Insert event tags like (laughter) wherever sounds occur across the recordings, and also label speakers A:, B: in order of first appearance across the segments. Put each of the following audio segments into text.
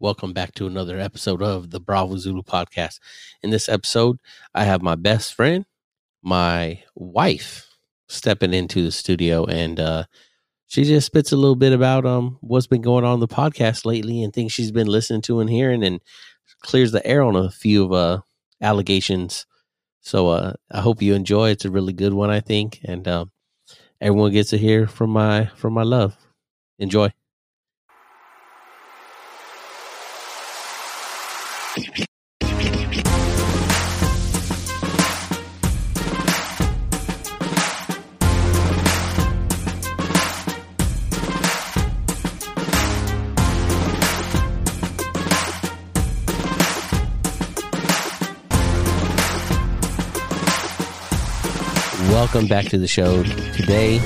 A: Welcome back to another episode of the Bravo Zulu podcast. In this episode, I have my best friend, my wife, stepping into the studio and uh she just spits a little bit about um what's been going on the podcast lately and things she's been listening to and hearing and clears the air on a few of uh allegations. So uh I hope you enjoy. It's a really good one, I think, and um everyone gets to hear from my from my love. Enjoy. Welcome back to the show. Today,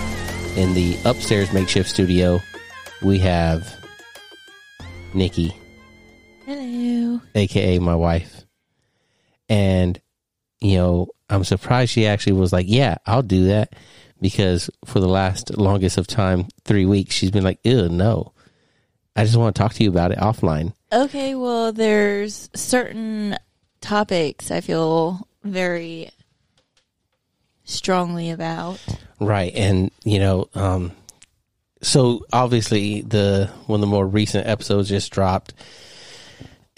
A: in the upstairs makeshift studio, we have Nikki,
B: Hello.
A: aka my wife. And, you know, I'm surprised she actually was like, Yeah, I'll do that. Because for the last longest of time, three weeks, she's been like, Ew, no. I just want to talk to you about it offline.
B: Okay, well, there's certain topics I feel very strongly about.
A: Right, and you know, um, so obviously the one of the more recent episodes just dropped,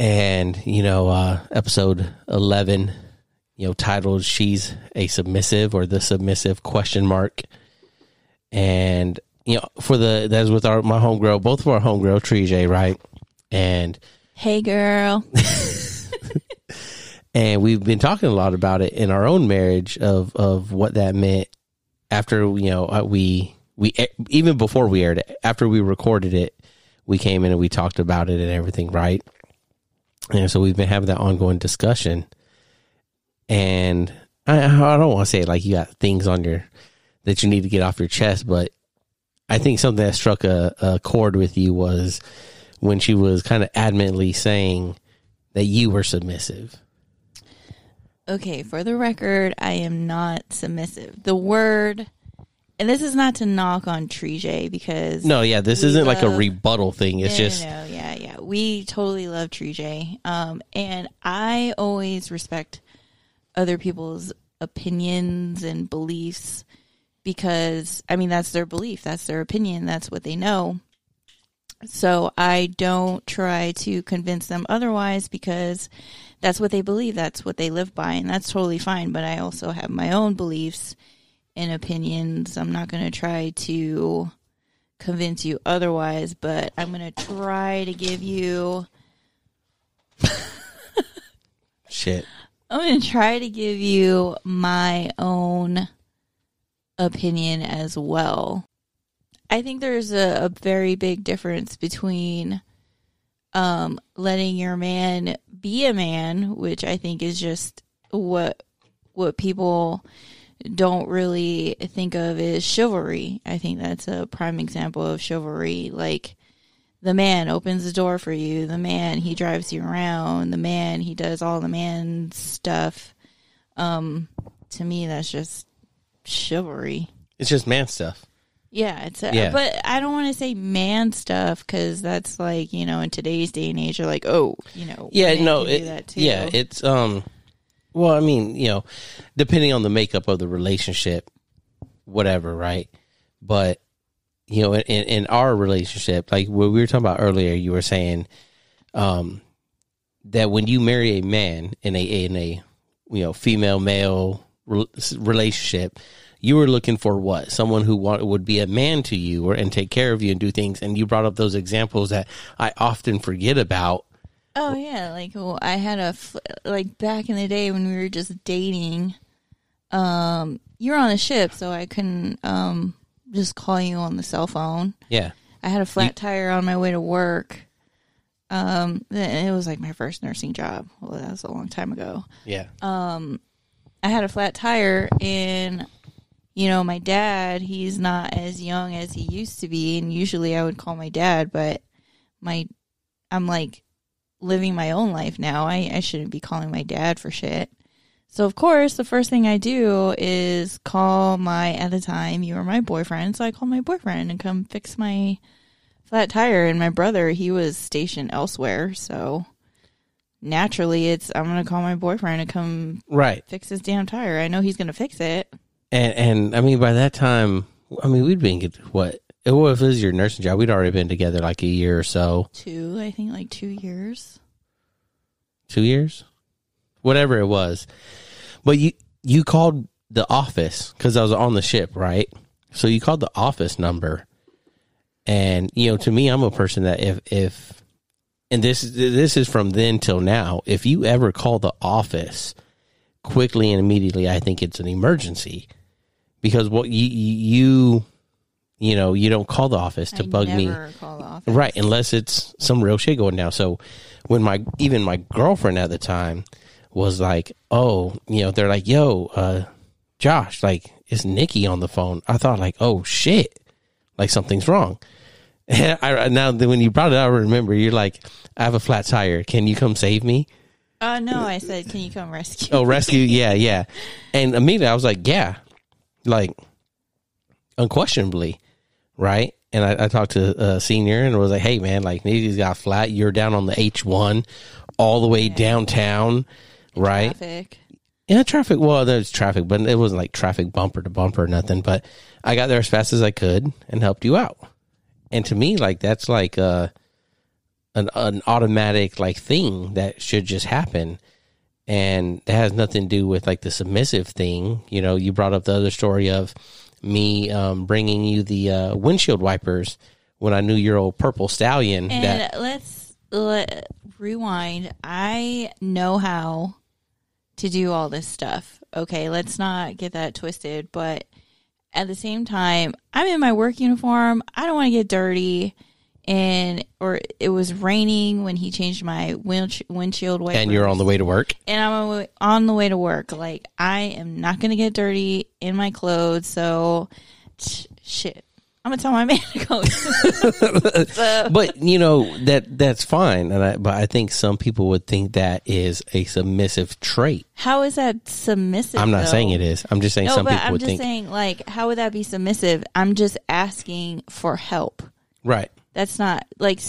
A: and you know, uh, episode eleven, you know, titled "She's a Submissive" or "The Submissive?" question mark, and you know, for the that's with our my homegirl, both of our homegirl Tree J, right, and
B: Hey, girl. (laughs)
A: and we've been talking a lot about it in our own marriage of of what that meant after you know uh, we we even before we aired it after we recorded it we came in and we talked about it and everything right? And so we've been having that ongoing discussion. And i i don't want to say like you got things on your that you need to get off your chest but i think something that struck a, a chord with you was when she was kind of adamantly saying that you were submissive
B: Okay, for the record, I am not submissive. The word, and this is not to knock on Tree J because
A: No, yeah, this isn't like a rebuttal thing. It's
B: no,
A: just
B: no, no, yeah, yeah. We totally love Tree J. Um, and I always respect other people's opinions and beliefs because I mean that's their belief, that's their opinion, that's what they know. So I don't try to convince them otherwise because that's what they believe, that's what they live by, and that's totally fine. But I also have my own beliefs and opinions. I'm not going to try to convince you otherwise, but I'm going to try to give you
A: shit.
B: I'm going to try to give you my own opinion as well. I think there's a, a very big difference between um, letting your man be a man, which I think is just what what people don't really think of as chivalry. I think that's a prime example of chivalry. Like the man opens the door for you, the man he drives you around, the man he does all the man stuff. Um, to me, that's just chivalry.
A: It's just man stuff.
B: Yeah, it's a,
A: Yeah.
B: but I don't want to say man stuff because that's like you know in today's day and age, you're like, oh, you know,
A: Yeah, no, it,
B: that too.
A: yeah, it's um. Well, I mean, you know, depending on the makeup of the relationship, whatever, right? But you know, in, in our relationship, like what we were talking about earlier, you were saying, um, that when you marry a man in a in a you know female male relationship, you were looking for what someone who want, would be a man to you or and take care of you and do things. And you brought up those examples that I often forget about.
B: Oh yeah, like well, I had a like back in the day when we were just dating. Um, you were on a ship, so I couldn't um just call you on the cell phone.
A: Yeah,
B: I had a flat tire on my way to work. Um, it was like my first nursing job. Well, that was a long time ago.
A: yeah,
B: I had a flat tire and you know, my dad, he's not as young as he used to be and usually I would call my dad, but my I'm like living my own life now. I, I shouldn't be calling my dad for shit. So of course, the first thing I do is call my at the time you were my boyfriend, so I call my boyfriend and come fix my flat tire, and my brother he was stationed elsewhere, so naturally, it's I'm gonna call my boyfriend to come
A: Right.
B: fix his damn tire. I know he's gonna fix it.
A: And and I mean by that time, I mean we'd been what it was, if it was your nursing job. We'd already been together like a year or so,
B: Two, I think, like two years.
A: two years, whatever it was. But you you called the office because I was on the ship, right? So you called the office number, and you know to me, I'm a person that if if and this this is from then till now. If you ever call the office quickly and immediately, I think it's an emergency because what you you you know you don't call the office to
B: I
A: bug me
B: Call the office.
A: right unless it's some real shit going down so when my even my girlfriend at the time was like oh you know they're like yo uh josh like is nikki on the phone i thought like oh shit like something's wrong (laughs) I, now when you brought it up, I remember you're like, I have a flat tire. Can you come save me?
B: Uh, no, I said, can you come rescue?
A: Oh, rescue. yeah, yeah. And immediately I was like, yeah, like unquestionably, right? And I, I talked to a senior and was like, hey, man, like Nikki's got flat. You're down on the H1 all the way downtown, right?
B: Traffic.
A: Yeah, traffic. Well, there's traffic, but it wasn't like traffic bumper to bumper or nothing. But I got there as fast as I could and helped you out. And to me, like that's like uh an an automatic like thing that should just happen, and that has nothing to do with like the submissive thing. You know, you brought up the other story of me um, bringing you the uh, windshield wipers when I knew your old purple stallion.
B: And
A: that
B: let's let, rewind. I know how to do all this stuff. Okay, let's not get that twisted. But at the same time, I'm in my work uniform. I don't want to get dirty. And or it was raining when he changed my wind, windshield wipers.
A: and you're on the way to work.
B: and I'm on the way- on the way to work. Like I am not gonna get dirty in my clothes. So sh- shit, I'm gonna tell my (laughs) man to go. (laughs) So-
A: but you know that that's fine, and I, but I think some people would think that is a submissive trait.
B: How is that submissive?
A: I'm not
B: though?
A: saying it is. I'm just saying
B: No,
A: some
B: but
A: people
B: I'm
A: would
B: just
A: think
B: saying, like, how would that be submissive? I'm just asking for help.
A: right.
B: That's not like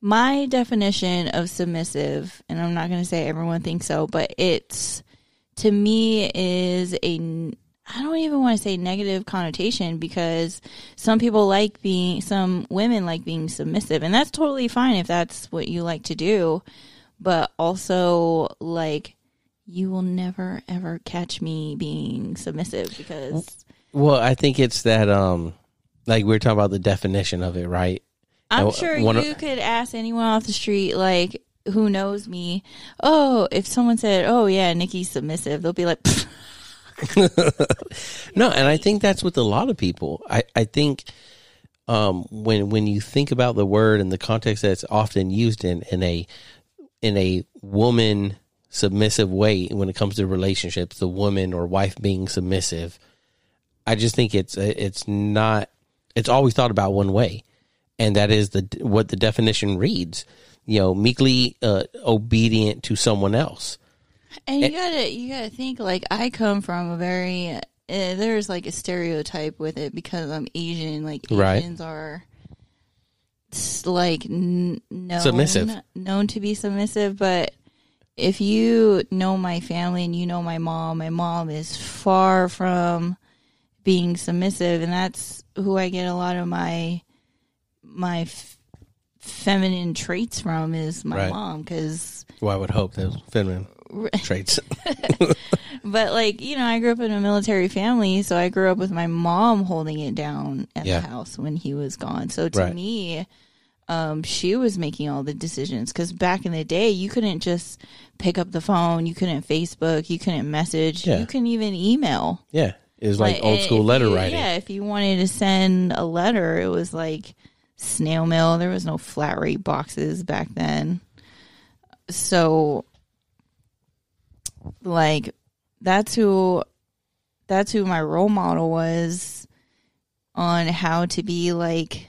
B: my definition of submissive, and I'm not going to say everyone thinks so, but it's to me is a I don't even want to say negative connotation because some people like being some women like being submissive, and that's totally fine if that's what you like to do. But also, like, you will never ever catch me being submissive because
A: Well, I think it's that um, like we are talking about the definition of it, right?
B: I'm sure
A: one of-
B: you could ask anyone off the street, like who knows me. Oh, if someone said, "Oh yeah, Nikki's submissive," they'll be like, "Pfft, (laughs)
A: No, and I think that's with a lot of people. I I think um, when when you think about the word and the context that it's often used in in a in a woman submissive way when it comes to relationships, the woman or wife being submissive. I just think it's it's not it's always thought about one way, and that is the what the definition reads. You know, meekly uh, obedient to someone else.
B: And you gotta you gotta think like I come from a very uh, there's like a stereotype with it because I'm Asian. Like
A: Right.
B: Asians are like n- known
A: Submissive.
B: known to be submissive. But if you know my family and you know my mom, my mom is far from being submissive, and that's who I get a lot of my my f- feminine traits from is my
A: Right.
B: mom because
A: Well, I would hope those feminine (laughs) traits.
B: But like, you know, I grew up in a military family, so I grew up with my mom holding it down at
A: Yeah.
B: the house when he was gone. So to
A: Right.
B: me, um, she was making all the decisions because back in the day, you couldn't just pick up the phone, you couldn't Facebook, you couldn't message,
A: Yeah.
B: you couldn't even email.
A: yeah, it was like, old school letter
B: you-
A: writing.
B: Yeah, if you wanted to send a letter, it was like snail mail. There was no flat rate boxes back then. So like that's who that's who my role model was on how to be like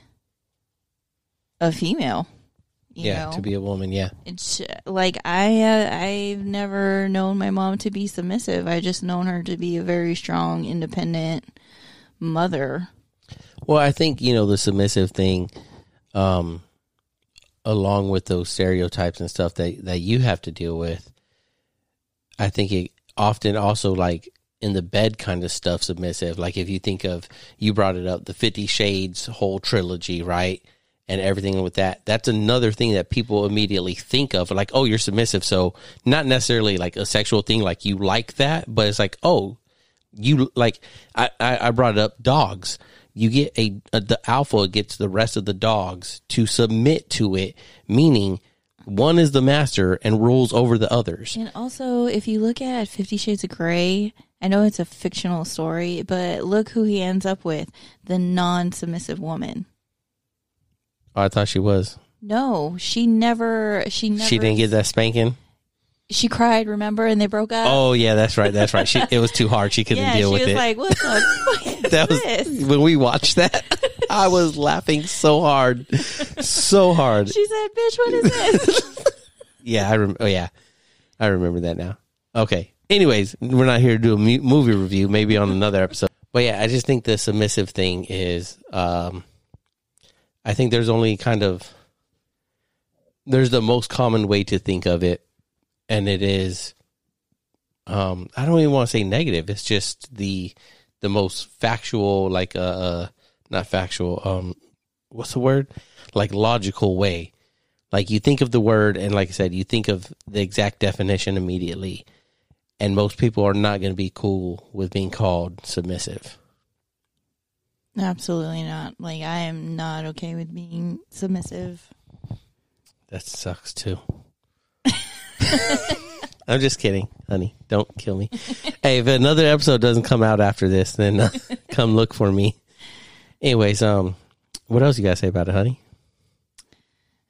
B: a female. You
A: yeah,
B: know?
A: to be a woman. Yeah,
B: It's like I uh, I've never known my mom to be submissive. I just known her to be a very strong, independent mother.
A: Well, I think you know the submissive thing. um, along with those stereotypes and stuff that that you have to deal with, I think it often also like in the bed kind of stuff submissive. Like if you think of you brought it up, the Fifty Shades whole trilogy, right? And everything with that. That's another thing that people immediately think of. Like, oh, you're submissive. So not necessarily like a sexual thing, like you like that, but it's like, oh, you like I, I, brought it up dogs. You get a, a the alpha gets the rest of the dogs to submit to it, meaning one is the master and rules over the others.
B: And also, if you look at Fifty Shades of Grey, I know it's a fictional story, but look who he ends up with the non submissive woman.
A: Oh, I thought she was.
B: No, she never. She never.
A: She didn't get that spanking.
B: She cried, remember, and they broke up.
A: Oh yeah, that's right. That's right. She it was too hard. She couldn't
B: yeah,
A: deal
B: she
A: with
B: was
A: it.
B: like, "What the (laughs)
A: that was
B: this?"
A: when we watched that. (laughs) I was laughing so hard, so hard.
B: She said, "Bitch, what is this?" (laughs)
A: Yeah, I rem- oh yeah, I remember that now. Okay. Anyways, we're not here to do a mu- movie review. Maybe on another episode. But yeah, I just think the submissive thing is. um I think there's only kind of there's the most common way to think of it, and it is. Um, I don't even want to say negative. It's just the the most factual, like uh, uh not factual. Um, what's the word? Like logical way. Like you think of the word, and like I said, you think of the exact definition immediately. And most people are not going to be cool with being called submissive.
B: Absolutely not. Like, I am not okay with being submissive.
A: That sucks too. (laughs) I'm just kidding, honey. Don't kill me. hey, if another episode doesn't come out after this, then uh, (laughs) come look for me. Anyways, um, what else you guys say about it, honey?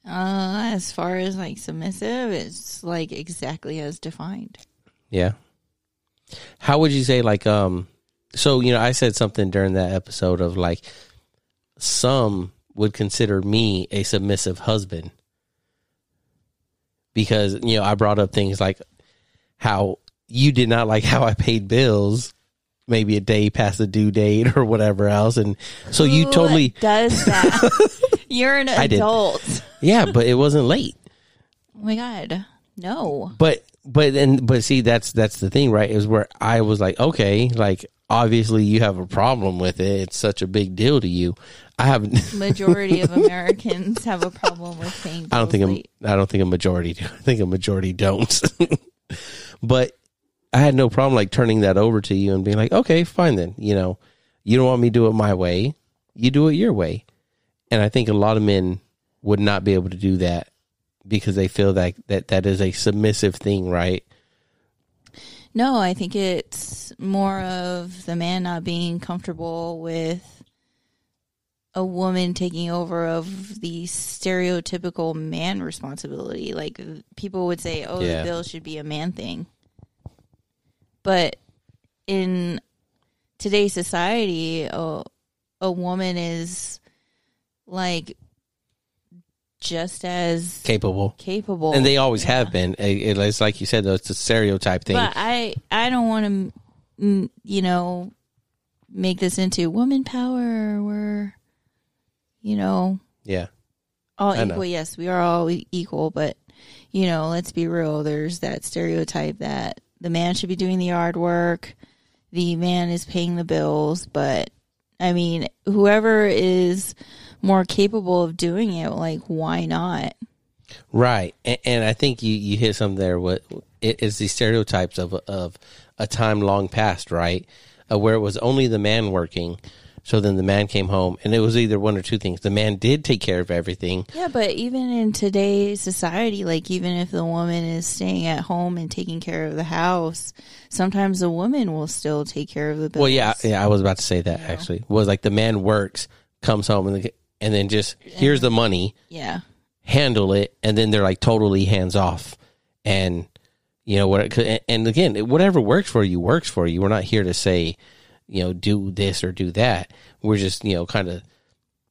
B: Uh, as far as like submissive, it's like exactly as defined.
A: Yeah. How would you say like um so you know I said something during that episode of like some would consider me a submissive husband because you know I brought up things like how you did not like how I paid bills maybe a day past the due date or whatever else and so you totally
B: does that. (laughs) You're an adult.
A: yeah but it wasn't late
B: Oh my god, no.
A: but but then but see that's that's the thing right? Is where i was like okay like obviously you have a problem with it. It's such a big deal to you. I have (laughs)
B: Majority of Americans have a problem with paying.
A: i don't think i don't think a majority do. (laughs) I think a majority don't. (laughs) But i had no problem like turning that over to you and being like okay fine then you know. You don't want me to do it my way. You do it your way. And i think a lot of men would not be able to do that because they feel like that that is a submissive thing right
B: No, I think it's more of the man not being comfortable with a woman taking over of the stereotypical man responsibility. Like people would say, "Oh,
A: Yeah.
B: the bill should be a man thing," but in today's society, a, a woman is like just as
A: capable
B: capable,
A: and they always
B: Yeah.
A: have been. It- It's like you said, though, it's a stereotype thing.
B: But I I don't want to, you know, make this into woman power. We're, you know,
A: yeah,
B: all
A: I know.
B: equal. Yes, we are all equal. But you know, let's be real. There's that stereotype that the man should be doing the yard work, the man is paying the bills. But I mean, whoever is more capable of doing it, like, why not?
A: right. And, and I think you you hit something there. What it is the stereotypes of of a time long past, right? Uh, where it was only the man working. So then the man came home, and it was either one or two things. The man did take care of everything.
B: Yeah, but even in today's society, like even if the woman is staying at home and taking care of the house, sometimes the woman will still take care of the bills.
A: Well, yeah, yeah. I was about to say that actually was like the man works, comes home, and the, and then just here's the money.
B: yeah,
A: handle it and then they're like totally hands off and you know what and again whatever works for you works for you we're not here to say you know do this or do that we're just you know kind of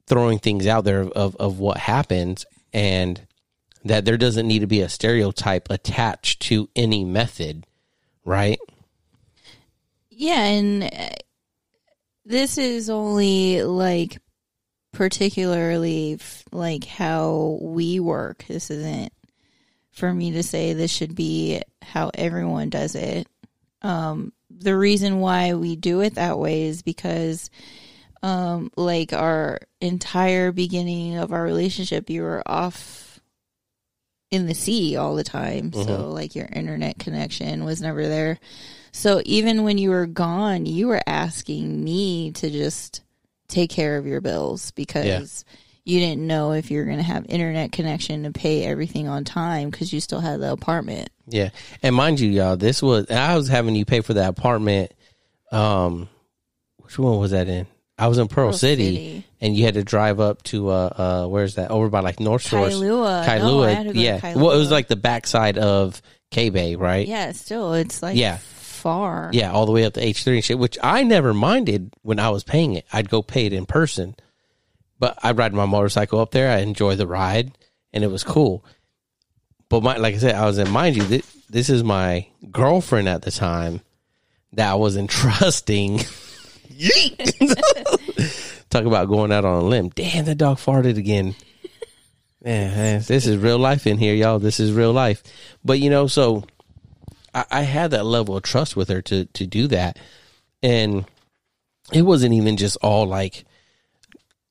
A: throwing things out there of of what happens and that there doesn't need to be a stereotype attached to any method right
B: yeah, and uh, this is only like particularly like how we work. This isn't for me to say this should be how everyone does it. Um, the reason why we do it that way is because, um, like our entire beginning of our relationship, you were off in the sea all the time. So, like, your internet connection was never there. So, even when you were gone, you were asking me to just take care of your bills because you didn't know if you were going to have internet connection to pay everything on time because you still had the apartment.
A: Yeah, and mind you, y'all, this was I was having you pay for that apartment. Um, which one was that in? I was in Pearl,
B: Pearl
A: City,
B: City.
A: and you had to drive up to uh uh where's that over by like North Shore,
B: Kailua.
A: Kailua.
B: No, I had to go to
A: yeah,
B: Kailua.
A: well, it was like the backside of K Bay, right?
B: Yeah, still, it's like
A: Yeah.
B: far.
A: Yeah, all the way up to H three and shit, which I never minded when I was paying it. I'd go pay it in person, but I ride my motorcycle up there. I enjoy the ride, and it was cool. But my, like I said, I was in mind you. This, this is my girlfriend at the time that I was entrusting. (laughs) Talk about going out on a limb. Damn, that dog farted again. Man, man, this is real life in here, y'all. This is real life. But you know, so I, I had that level of trust with her to to do that, and it wasn't even just all like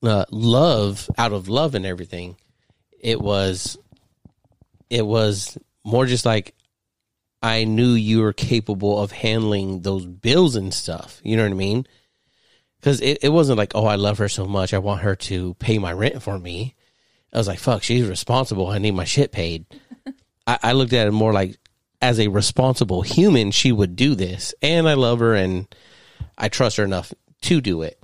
A: uh, love out of love and everything. It was, it was more just like I knew you were capable of handling those bills and stuff. You know what I mean? Because it, it wasn't like, oh, I love her so much, I want her to pay my rent for me. I was like, fuck, she's responsible. I need my shit paid. I, I looked at it more like as a responsible human, she would do this, and I love her and I trust her enough to do it.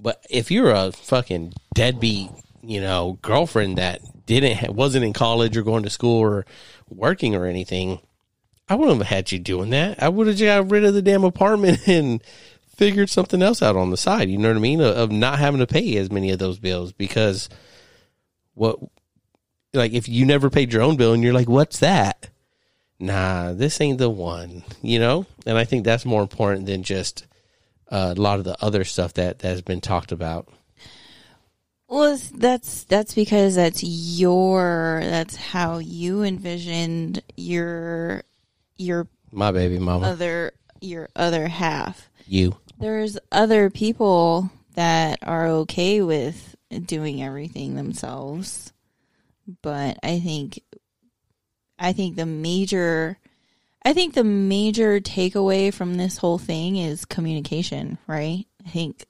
A: But if you're a fucking deadbeat, you know, girlfriend that didn't wasn't in college or going to school or working or anything, I wouldn't have had you doing that. I would have just got rid of the damn apartment (laughs) and figured something else out on the side. You know what I mean? Of, of not having to pay as many of those bills because what, like, if you never paid your own bill and you're like, what's that? Nah, this ain't the one, you know? And I think that's more important than just uh, a lot of the other stuff that, that has been talked about.
B: Well, that's that's because that's your that's how you envisioned your your
A: My baby mama,
B: other your other half.
A: you.
B: There's other people that are okay with doing everything themselves, but I think I think the major I think the major takeaway from this whole thing is communication, right? I think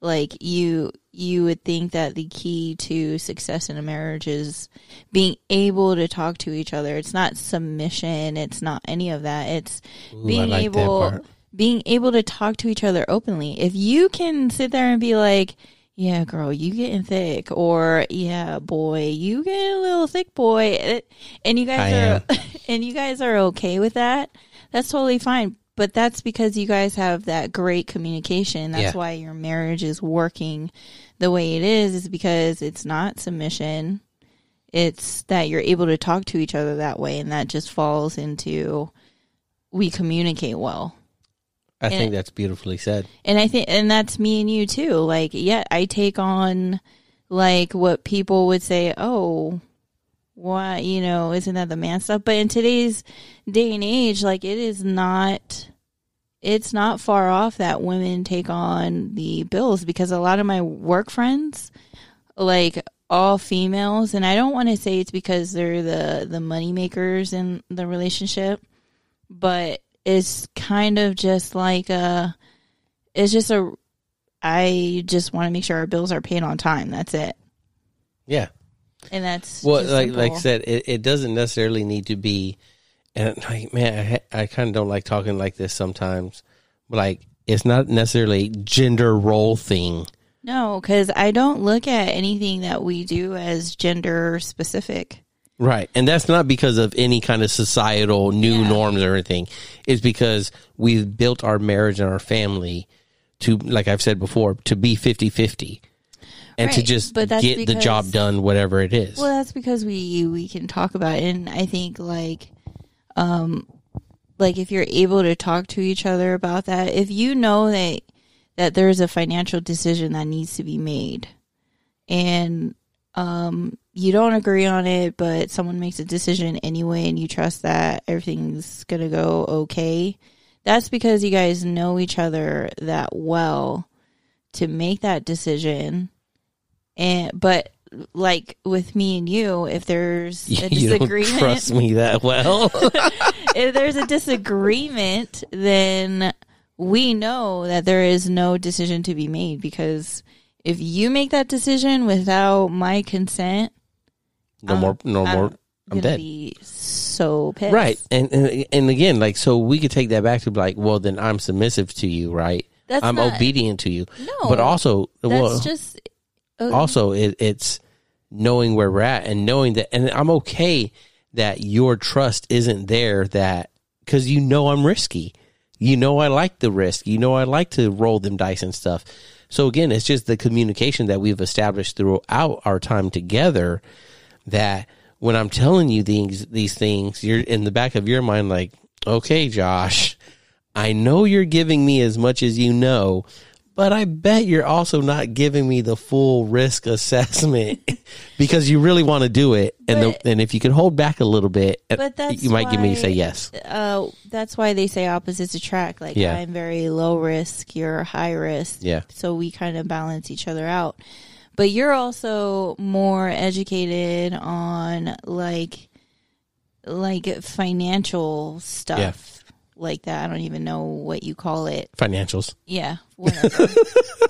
B: like you you would think that the key to success in a marriage is being able to talk to each other. It's not submission, it's not any of that. It's
A: Ooh,
B: being
A: like
B: able being able to talk to each other openly. If you can sit there and be like, "Yeah, girl, you getting thick," or "Yeah, boy, you getting a little thick, boy," and you
A: I
B: guys are (laughs) and you guys are okay with that, that's totally fine. But that's because you guys have that great communication. That's
A: Yeah.
B: why your marriage is working the way it is. Is because it's not submission. It's that you're able to talk to each other that way, and that just falls into we communicate well.
A: I think that's beautifully said.
B: And I think, and that's me and you too. Like, yeah, I take on like what people would say, oh, why, you know, isn't that the man stuff? But in today's day and age, like, it is not, it's not far off that women take on the bills because a lot of my work friends, like, all females, and I don't want to say it's because they're the the money makers in the relationship, but it's kind of just like a it's just a I just want to make sure our bills are paid on time. That's it.
A: Yeah.
B: And that's
A: Well,
B: just
A: like like I said, it, it doesn't necessarily need to be. And like, man, I, I kind of don't like talking like this sometimes. But like, it's not necessarily gender role thing.
B: No, cuz I don't look at anything that we do as gender specific.
A: Right. And that's not because of any kind of societal new
B: Yeah.
A: norms or anything. It's because we've built our marriage and our family to, like I've said before, to be 50 50 and to just get the job done, whatever it is.
B: Well, that's because we we can talk about it and I think like um like if you're able to talk to each other about that, if you know that that there's a financial decision that needs to be made and um you don't agree on it, but someone makes a decision anyway and you trust that everything's going to go okay. That's because you guys know each other that well to make that decision. And but like with me and you, if there's (laughs) a disagreement,
A: trust me that well. (laughs)
B: if there's a disagreement, then we know that there is no decision to be made because if you make that decision without my consent,
A: no
B: I'm-
A: more, no more. I'm dead.
B: be so pissed.
A: Right, and, and and again, like so, we could take that back to like, well, then I'm submissive to you, right?
B: That's
A: I'm
B: not-
A: obedient to you,
B: No,
A: but also,
B: that's
A: well,
B: just uh,
A: also it, it's knowing where we're at and knowing that, and I'm okay that your trust isn't there. That because you know I'm risky, you know I like the risk, you know I like to roll them dice and stuff. So again, it's just the communication that we've established throughout our time together that when I'm telling you these these things, you're in the back of your mind like, okay, Josh, I know you're giving me as much as you know, but I bet you're also not giving me the full risk assessment (laughs) because you really want to do it. And the, and if you could hold back a little bit, uh,
B: But that's
A: you might give me to say yes.
B: uh, that's why they say opposites attract. Like
A: Yeah.
B: I'm very low risk, you're high risk.
A: Yeah.
B: So we kind of balance each other out. But you're also more educated on like like financial stuff like that. I don't even know what you call it.
A: Financials.
B: Yeah, (laughs)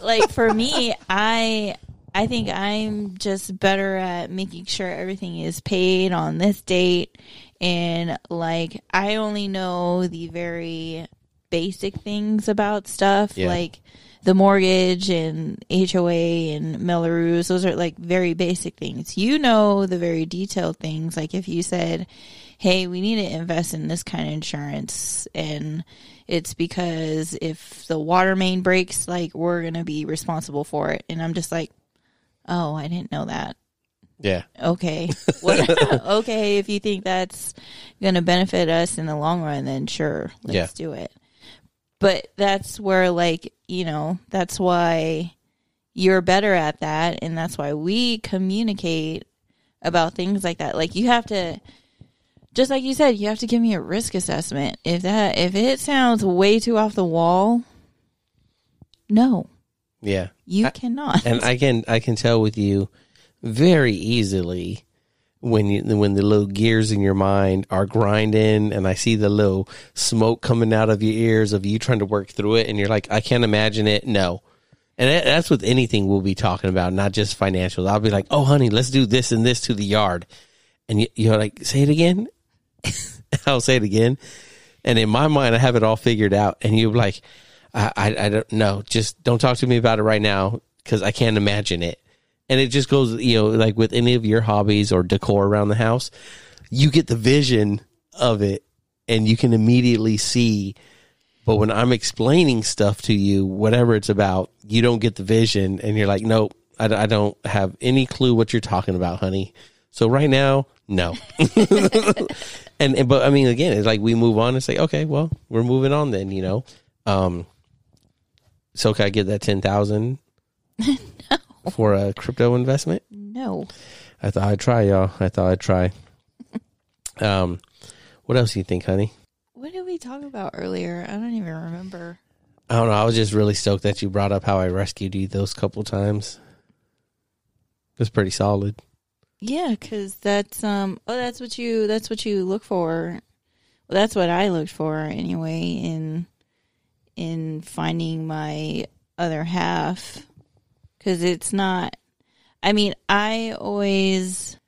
B: like for me, I I think I'm just better at making sure everything is paid on this date and like I only know the very basic things about stuff
A: Yeah.
B: like the mortgage and HOA and Melrose those are like very basic things. You know the very detailed things like if you said hey, we need to invest in this kind of insurance. And it's because if the water main breaks, like, we're going to be responsible for it. And I'm just like, oh, I didn't know that.
A: Yeah.
B: Okay. (laughs) Okay. If you think that's going to benefit us in the long run, then sure, let's
A: Yeah.
B: do it. But that's where, like, you know, that's why you're better at that. And that's why we communicate about things like that. Like, you have to, just like you said, you have to give me a risk assessment. If that, if it sounds way too off the wall, no,
A: Yeah.
B: you
A: I-
B: cannot.
A: and I can I can tell with you very easily when you when the little gears in your mind are grinding and I see the little smoke coming out of your ears of you trying to work through it and you're like I can't imagine it no. And that's with anything we'll be talking about not just financials. I'll be like oh honey let's do this and this to the yard. And you, you're like say it again? (laughs) I'll say it again. And in my mind I have it all figured out. And you're like I, I, I don't know. Just don't talk to me about it right now because I can't imagine it. And it just goes, you know, like with any of your hobbies or decor around the house, you get the vision of it and you can immediately see. But when I'm explaining stuff to you, whatever it's about, you don't get the vision and you're like, nope, I, I don't have any clue what you're talking about, honey. So right now, no. (laughs) and, and but I mean, again, it's like we move on and say, okay, well, we're moving on then, you know. Um, so can I get that ten thousand (laughs) for a crypto investment?
B: no.
A: I thought I'd try, y'all. I thought I'd try. (laughs) um, what else do you think, honey?
B: What did we talk about earlier? I don't even remember.
A: I don't know. I was just really stoked that you brought up how I rescued you those couple times. It's pretty solid.
B: Yeah, because that's um. Oh, that's what you. That's what you look for. Well, that's what I looked for anyway in in finding my other half. Because it's not. I mean, I always.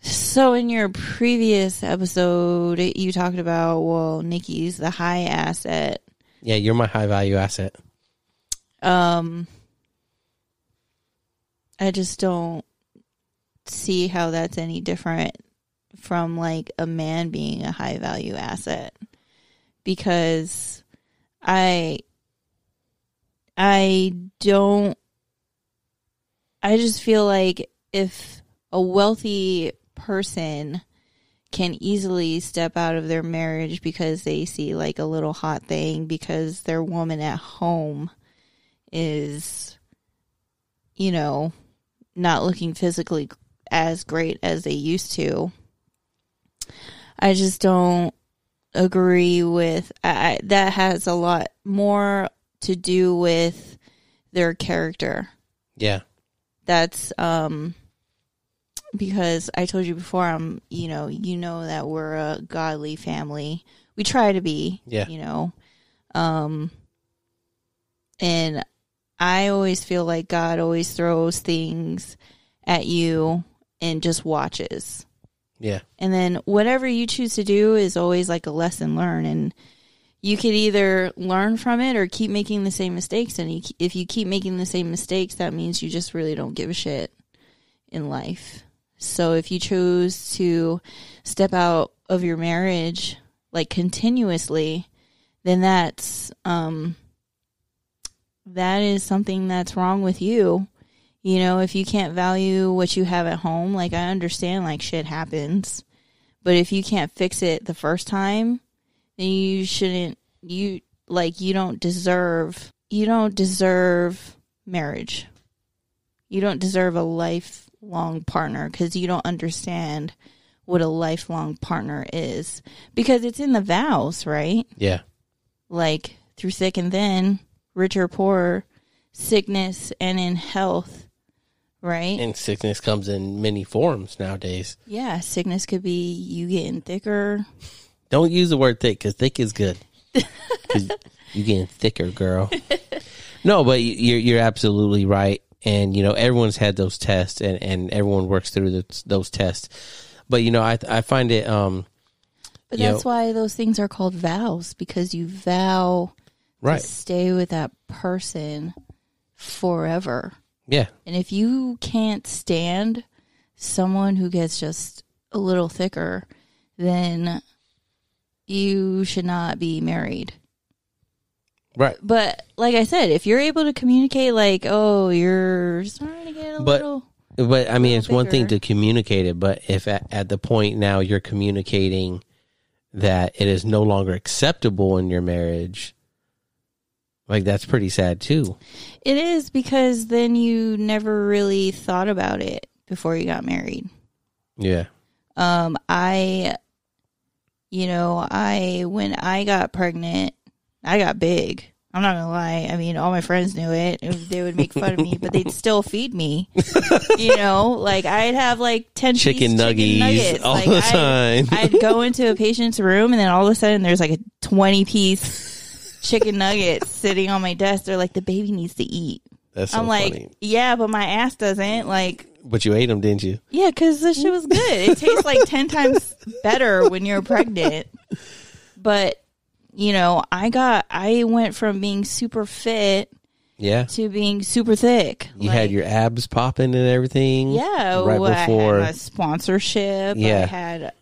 B: So in your previous episode, you talked about well, Nikki's the high asset.
A: Yeah, you're my high value asset.
B: Um, I just don't see how that's any different from like a man being a high value asset because I I don't I just feel like if a wealthy person can easily step out of their marriage because they see like a little hot thing because their woman at home is you know not looking physically as great as they used to. I just don't agree with I, that has a lot more to do with their character.
A: Yeah.
B: That's um because I told you before I'm, you know, you know that we're a godly family. We try to be,
A: Yeah.
B: you know. Um and I always feel like God always throws things at you and just watches.
A: Yeah.
B: And then whatever you choose to do is always like a lesson learned. And you could either learn from it or keep making the same mistakes. And if you keep making the same mistakes, that means you just really don't give a shit in life. So if you choose to step out of your marriage like continuously, then that's, um, that is something that's wrong with you. You know, if you can't value what you have at home, like I understand like shit happens. But if you can't fix it the first time, then you shouldn't you like you don't deserve you don't deserve marriage. You don't deserve a lifelong partner cuz you don't understand what a lifelong partner is because it's in the vows, right?
A: Yeah.
B: like through thick and thin, rich or poor, sickness and in health, right?
A: And sickness comes in many forms nowadays.
B: yeah, sickness could be you getting thicker.
A: Don't use the word thick because thick is good. (laughs) you getting thicker, girl. No, but you- you're you're absolutely right, and you know everyone's had those tests, and, and everyone works through the, those tests. But you know, I I find it um
B: But that's why those things are called vows because you vow
A: right,
B: to stay with that person forever.
A: yeah,
B: And if you can't stand someone who gets just a little thicker, then you should not be married.
A: right.
B: But like I said, if you're able to communicate, like, oh, you're starting to get a
A: But-
B: little.
A: But I mean, it's one thing to communicate it, but if at, at the point now you're communicating that it is no longer acceptable in your marriage, like that's pretty sad too.
B: It is because then you never really thought about it before you got married.
A: Yeah,
B: Um, I, you know, I when I got pregnant, I got big. I'm not gonna lie. I mean, all my friends knew it. It- They would make fun of me, but they'd still feed me. (laughs) You know, like I'd have like ten piece
A: chicken nuggets all
B: Like,
A: the
B: I'd-
A: time.
B: I'd go into a patient's room, and then all of a sudden, there's like a twenty piece chicken nugget (laughs) sitting on my desk. They're like, the baby needs to eat.
A: that's so
B: I'm like,
A: funny.
B: yeah, but my ass doesn't. Like,
A: But you ate them, didn't you?
B: yeah, because this shit was good. It tastes like 10 (laughs) times better when you're pregnant. But, you know, I got, I went from being super fit
A: Yeah.
B: to being super thick.
A: You had your abs popping and everything.
B: yeah,
A: right
B: well,
A: before-
B: I had a sponsorship.
A: Yeah.
B: I had,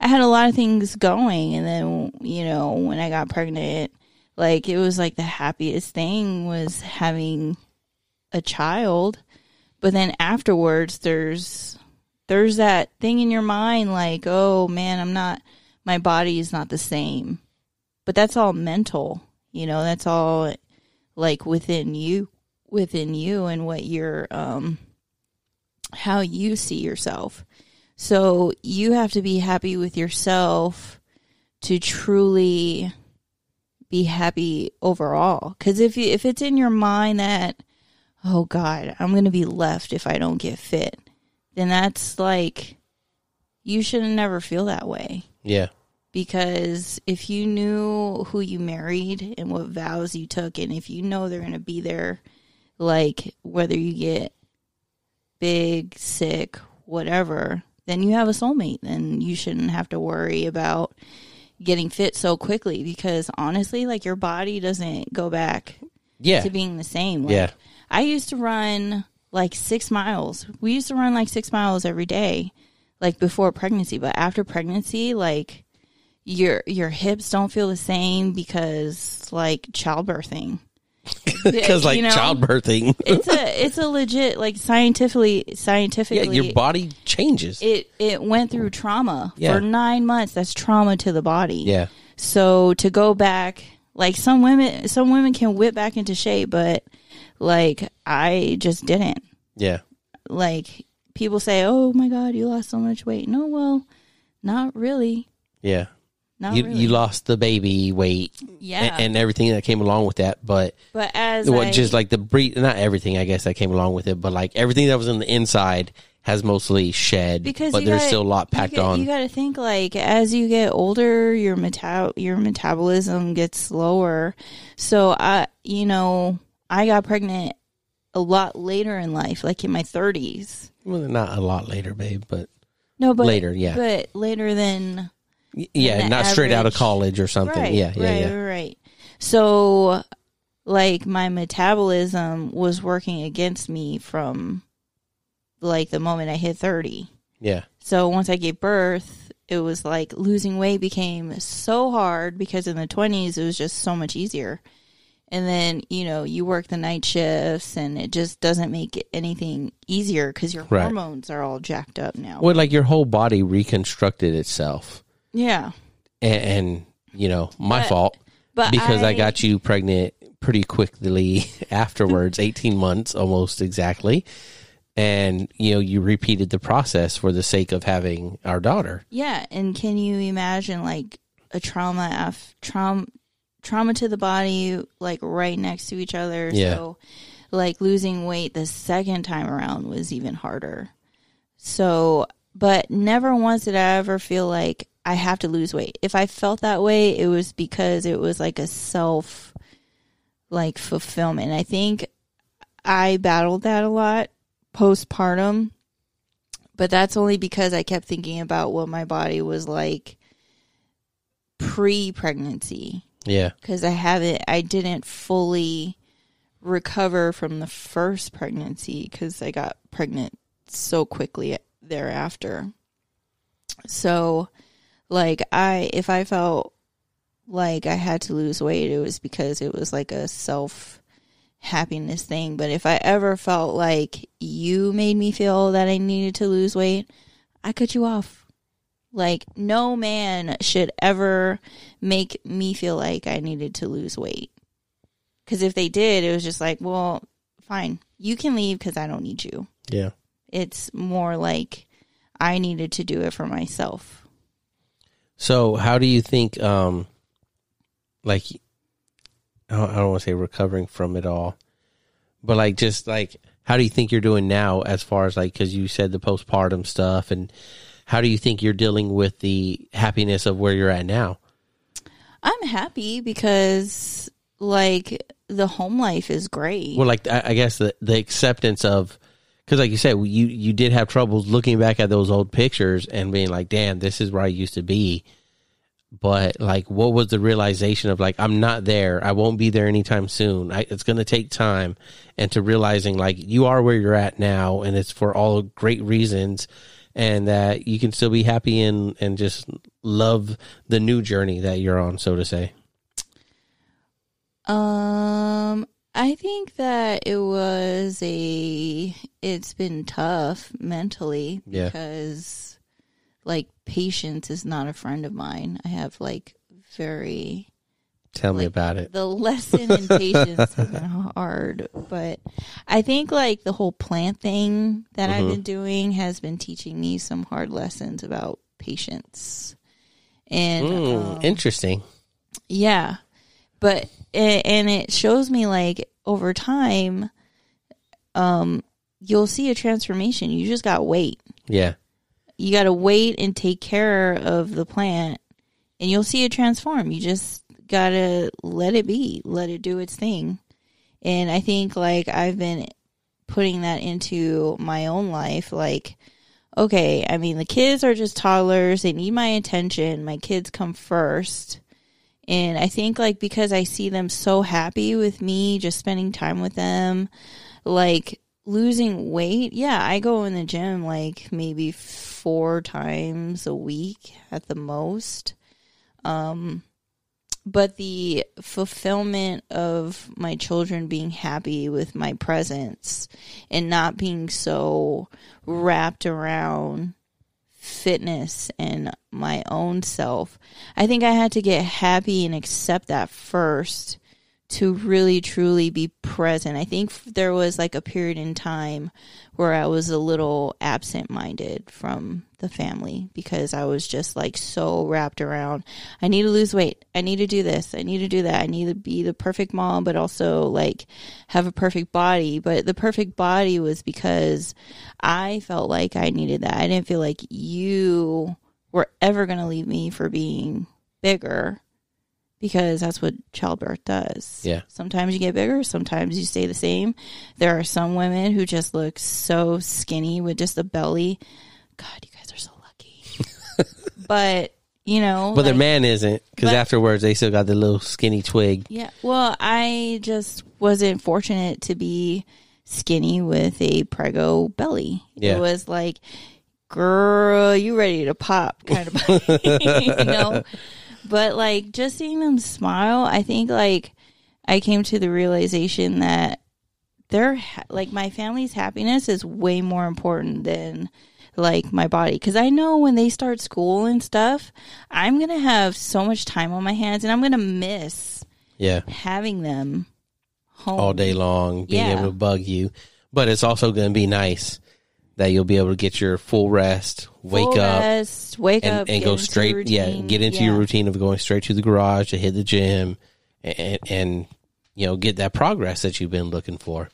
B: I had a lot of things going. And then, you know, when I got pregnant, like it was like the happiest thing was having a child. But then afterwards, there's there's that thing in your mind like, oh man, I'm not, my body is not the same. But that's all mental, you know. That's all like within you, within you, and what you're, um, how you see yourself. So you have to be happy with yourself to truly be happy overall. Because if you, if it's in your mind that oh God, I'm going to be left if I don't get fit, then that's like, you should never feel that way.
A: Yeah.
B: Because if you knew who you married and what vows you took, and if you know they're going to be there, like whether you get big, sick, whatever, then you have a soulmate. Then you shouldn't have to worry about getting fit so quickly because honestly, like your body doesn't go back
A: Yeah.
B: to being the same. Like,
A: Yeah.
B: I used to run like six miles. We used to run like six miles every day, like before pregnancy. But after pregnancy, like your your hips don't feel the same because like childbirthing. (laughs)
A: Because like
B: You know?
A: childbirthing.
B: It's a (laughs) it's a legit like scientifically scientifically.
A: yeah, your body changes.
B: it it went through trauma
A: Yeah.
B: for nine months. That's trauma to the body.
A: yeah.
B: So to go back, like some women, some women can whip back into shape, but like I just didn't.
A: Yeah.
B: like people say, "Oh my god, you lost so much weight." No, well, not really.
A: Yeah.
B: Not
A: You
B: really.
A: you lost the baby weight
B: yeah.
A: and, and everything that came along with that, but
B: but as
A: what
B: I,
A: just like the breed not everything I guess that came along with it, but like everything that was in the inside has mostly shed.
B: because
A: but there's
B: gotta-
A: still a lot
B: you
A: packed on.
B: You got to think like as you get older, your meta- your metabolism gets slower. So I, you know, I got pregnant a lot later in life, like in my 30s.
A: well, not a lot later, babe, but
B: No, but
A: Later, yeah.
B: but later than
A: y- yeah,
B: the
A: not straight out of college or something.
B: Right,
A: yeah, yeah,
B: right,
A: yeah.
B: right, right. So, like, my metabolism was working against me from like the moment I hit 30.
A: Yeah.
B: So, once I gave birth, it was like losing weight became so hard because in the 20s, it was just so much easier. And then, you know, you work the night shifts and it just doesn't make anything easier because your
A: Right.
B: hormones are all jacked up now.
A: Well, like your whole body reconstructed itself,
B: Yeah.
A: and, and you know, my
B: But-
A: fault
B: But
A: because I, got you pregnant pretty quickly (laughs) afterwards, eighteen months almost exactly, and you know, you repeated the process for the sake of having our daughter.
B: Yeah, and can you imagine like a trauma af trauma trauma to the body like right next to each other?
A: Yeah.
B: So like losing weight the second time around was even harder. So, but never once did I ever feel like I have to lose weight. If I felt that way, it was because it was like a self like fulfillment. I think I battled that a lot postpartum but that's only because I kept thinking about what my body was like pre pregnancy
A: Yeah,
B: because I haven't, I didn't fully recover from the first pregnancy because I got pregnant so quickly thereafter. So, like, I, if I felt like I had to lose weight, it was because it was like a self happiness thing. But if I ever felt like you made me feel that I needed to lose weight, I cut you off. Like, no man should ever make me feel like I needed to lose weight. Because if they did, it was just like, well, fine, you can leave because I don't need you.
A: yeah.
B: It's more like I needed to do it for myself.
A: So, how do you think, um, like, I don't, I don't want to say recovering from it all, but like, just like, how do you think you're doing now as far as like, because you said the postpartum stuff, and how do you think you're dealing with the happiness of where you're at now?
B: I'm happy because, like, the home life is great.
A: Well, like, I, I guess the, the acceptance of, because like you said, you, you did have troubles looking back at those old pictures and being like, damn, this is where I used to be. but like what was the realization of like i'm not there i won't be there anytime soon I, it's going to take time and to realizing like you are where you're at now and it's for all great reasons and that you can still be happy and and just love the new journey that you're on so to say
B: Um, I think that it was a. It's been tough mentally
A: Yeah.
B: because, like, patience is not a friend of mine. I have like very
A: tell me about it
B: the (laughs) lesson in patience has been hard, but I think like the whole plant thing that I've
A: Mhm.
B: been doing has been teaching me some hard lessons about patience. And
A: Mm,
B: um,
A: interesting
B: yeah. But and it shows me like over time um you'll see a transformation. You just got to wait.
A: yeah
B: You got to wait and take care of the plant and you'll see it transform. You just got to let it be, let it do its thing. And I think like I've been putting that into my own life like okay, I mean the kids are just toddlers, they need my attention. My kids come first. And I think like because I see them so happy with me just spending time with them, like losing weight, yeah, I go in the gym like maybe four times a week at the most. Um but the fulfillment of my children being happy with my presence and not being so wrapped around fitness and my own self. I think I had to get happy and accept that first to really truly be present. I think there was like a period in time where I was a little absent minded from the family because I was just like so wrapped around I need to lose weight. I need to do this. I need to do that. I need to be the perfect mom but also like have a perfect body. But the perfect body was because I felt like I needed that. I didn't feel like you were ever going to leave me for being bigger because that's what childbirth does.
A: Yeah.
B: Sometimes you get bigger, sometimes you stay the same. There are some women who just look so skinny with just a belly. God, you guys are so lucky. (laughs) but, you know,
A: But their man isn't because afterwards they still got the little skinny twig.
B: Yeah. Well, I just wasn't fortunate to be skinny with a prego belly.
A: Yeah.
B: It was like, girl, you ready to pop kind of (laughs) you know? But like just seeing them smile, I think like I came to the realization that their ha- like my family's happiness is way more important than like my body because I know when they start school and stuff, I'm gonna have so much time on my hands and I'm gonna miss
A: Yeah.
B: having them home
A: All day long, being
B: Yeah.
A: able to bug you. But it's also to be nice that you'll be able to get your full rest, wake
B: Full
A: up,
B: rest, wake
A: and,
B: up,
A: and go straight. Yeah, get into
B: Yeah.
A: your routine of going straight to the garage to hit the gym, and, and you know get that progress that you've been looking for.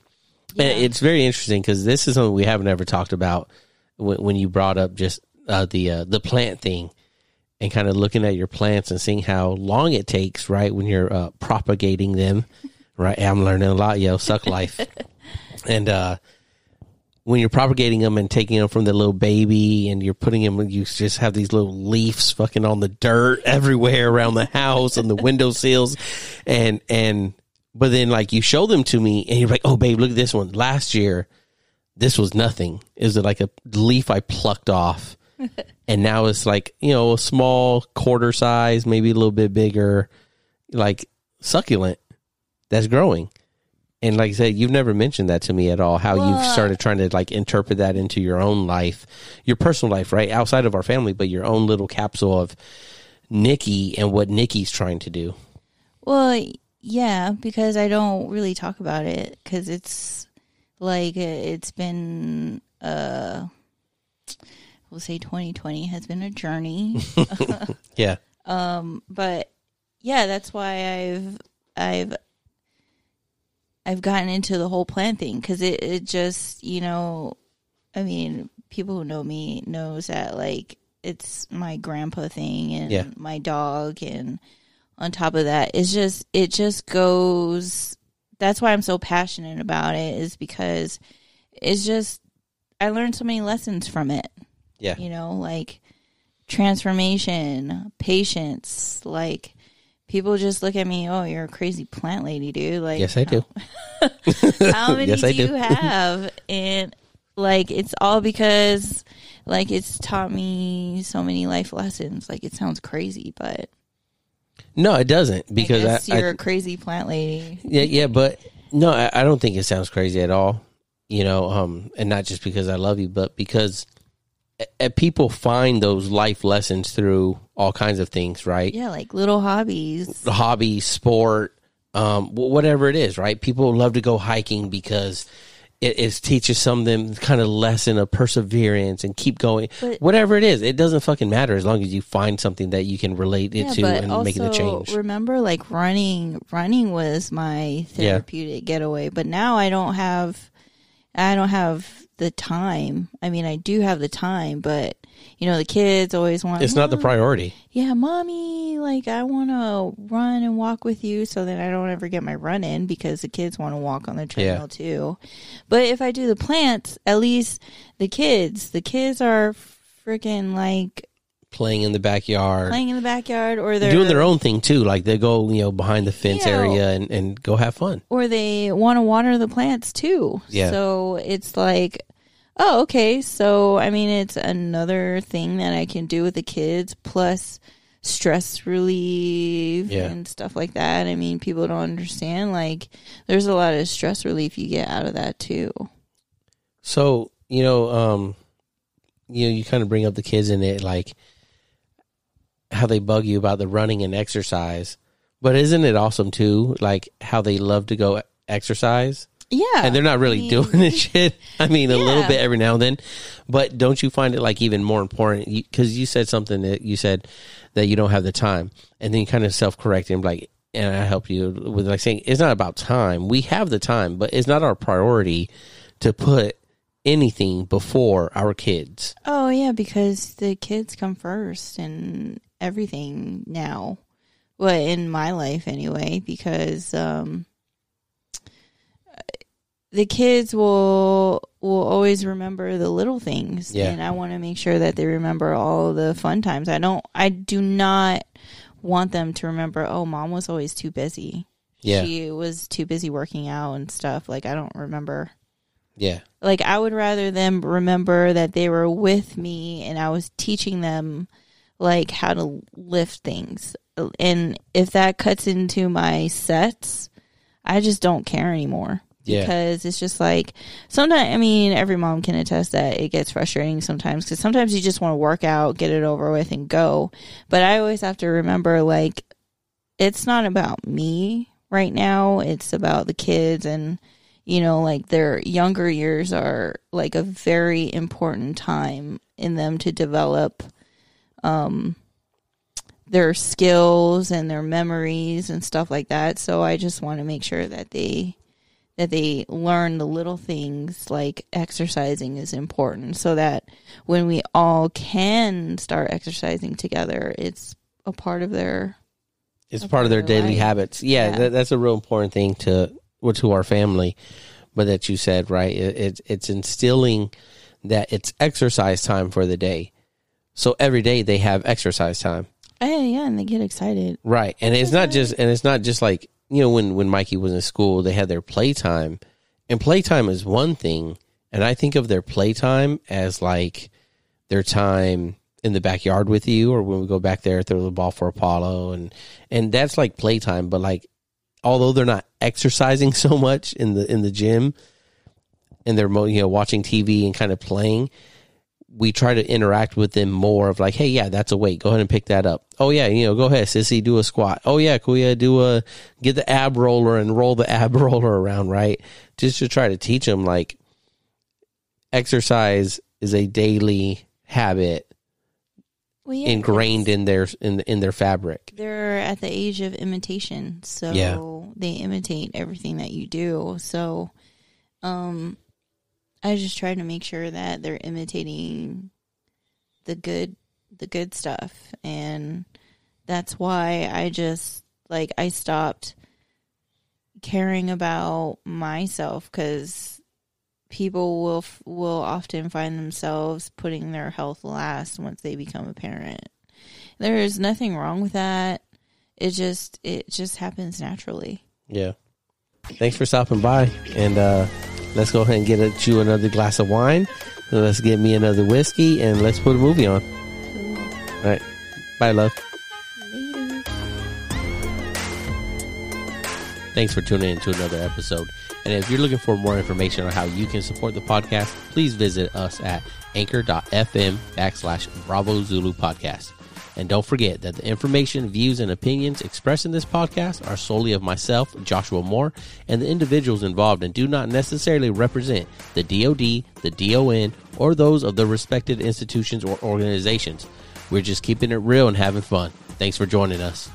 B: Yeah.
A: And it's very interesting because this is something we haven't ever talked about when, when you brought up just uh, the uh, the plant thing and kind of looking at your plants and seeing how long it takes, right, when you're uh, propagating them. Right, I'm learning a lot, yo. Suck life, (laughs) and uh, when you're propagating them and taking them from the little baby and you're putting them, you just have these little leaves fucking on the dirt (laughs) everywhere around the house and the windowsills, and and but then like you show them to me and you're like, oh babe, look at this one. Last year, this was nothing. Is It like a leaf I plucked off, (laughs) and now it's like you know a small quarter size, maybe a little bit bigger, like succulent that's growing. And like I said, you've never mentioned that to me at all. How you've started trying to like interpret that into your own life, your personal life, right outside of our family, but your own little capsule of Nikki and what Nikki's trying to do.
B: Well, yeah, because I don't really talk about it because it's like it's been uh we'll say 2020 has been a journey. (laughs)
A: Yeah, (laughs)
B: um but yeah, that's why I've I've I've gotten into the whole plant thing cuz it it just, you know, I mean, people who know me knows that like it's my grandpa thing and
A: Yeah.
B: my dog and on top of that it's just it just goes that's why I'm so passionate about it is because it's just I learned so many lessons from it.
A: yeah,
B: You know, like transformation, patience, like people just look at me, "Oh, you're a crazy plant lady, dude." Like
A: yes, I do. (laughs)
B: how many
A: Yes, I
B: do you (laughs) have? And like it's all because like it's taught me so many life lessons. Like it sounds crazy, but
A: No, it doesn't because
B: I
A: I, I,
B: you're a crazy plant lady.
A: Yeah, yeah, but no, I, I don't think it sounds crazy at all. You know, um, and not just because I love you, but because uh, people find those life lessons through all kinds of things, right?
B: Yeah, like little hobbies.
A: Hobby, sport, um, whatever it is, right? People love to go hiking because it, it teaches some of them kind of lesson of perseverance and keep going.
B: But-
A: whatever it is, it doesn't fucking matter as long as you find something that you can relate it to and make the change.
B: remember like running running was my therapeutic getaway but now i don't have i don't have the time i mean i do have the time but you know the kids always want
A: It's not the priority.
B: yeah mommy like i want to run and walk with you so that i don't ever get my run in because the kids want to walk on the treadmill too but if i do the plants at least the kids the kids are freaking like
A: Playing in the backyard.
B: playing in the backyard or they're
A: doing their own thing too. Like they go, you know, behind the fence
B: You know-
A: area and, and go have fun.
B: or they want to water the plants too.
A: Yeah.
B: So it's like, oh, okay. So I mean, it's another thing that I can do with the kids plus stress relief
A: Yeah.
B: and stuff like that. I mean, people don't understand. Like, there's a lot of stress relief you get out of that too.
A: So, you know, um, you know, you kind of bring up the kids in it, like how they bug you about the running and exercise. But isn't it awesome too? Like how they love to go exercise,
B: Yeah.
A: and they're not really
B: I mean,
A: doing this (laughs) shit. I mean, a little bit every now and then. But don't you find it like even more important? Because you, said something that you said that you don't have the time, and then you kind of self correct and like, and I help you with like saying it's not about time. We have the time, but it's not our priority to put anything before our kids.
B: Oh yeah, because the kids come first and everything now. Well, in my life anyway, because um the kids will will always remember the little things
A: Yeah.
B: and I want to make sure that they remember all the fun times. I don't I do not want them to remember, oh, mom was always too busy.
A: Yeah.
B: She was too busy working out and stuff. Like I don't remember
A: Yeah,
B: like I would rather them remember that they were with me and I was teaching them like how to lift things. And if that cuts into my sets, I just don't care anymore.
A: Yeah.
B: Because it's just like sometimes, I mean, every mom can attest that it gets frustrating sometimes because sometimes you just want to work out, get it over with, and go. But I always have to remember like, it's not about me right now, it's about the kids and you know, like their younger years are like a very important time in them to develop um their skills and their memories and stuff like that. So I just want to make sure that they that they learn the little things like exercising is important so that when we all can start exercising together, it's a part of their
A: it's part of their
B: of
A: daily
B: life.
A: habits. Yeah,
B: Yeah.
A: That, that's a real important thing to well, to our family. But that you said right, it, it's it's instilling that it's exercise time for the day. So every day they have exercise time,
B: yeah, yeah, and they get excited.
A: right? And it's not just and it's not just like you know when when Mikey was in school, they had their playtime, and playtime is one thing, and I think of their playtime as like their time in the backyard with you, or when we go back there throw the ball for Apollo, and and that's like playtime. But like, although they're not exercising (laughs) so much in the in the gym, and they're you know watching TV and kind of playing, we try to interact with them more. Of like, hey, yeah, that's a weight. Go ahead and pick that up. Oh yeah, you know, go ahead, sissy, do a squat. Oh yeah, Kuya, do a get the ab roller and roll the ab (laughs) roller around, right? Just to try to teach them like exercise is a daily habit
B: Well, yeah,
A: ingrained in their in in their fabric.
B: they're at the age of imitation so
A: Yeah.
B: they imitate everything that you do so um i just try to make sure that they're imitating the good the good stuff and that's why i just like i stopped caring about myself cuz people will will often find themselves putting their health last once they become a parent there's nothing wrong with that. It just it just happens naturally.
A: Yeah. Thanks for stopping by, and uh, let's go ahead and get a, you another glass of wine. Let's get me another whiskey, and let's put a movie on. All right. Bye, love.
B: Later.
A: Thanks for tuning in to another episode. And if you're looking for more information on how you can support the podcast, please visit us at anchor.fm backslash Bravo Zulu podcast. And don't forget that the information, views, and opinions expressed in this podcast are solely of myself, Joshua Moore, and the individuals involved and do not necessarily represent the DoD, the DON, or those of the respected institutions or organizations. We're just keeping it real and having fun. Thanks for joining us.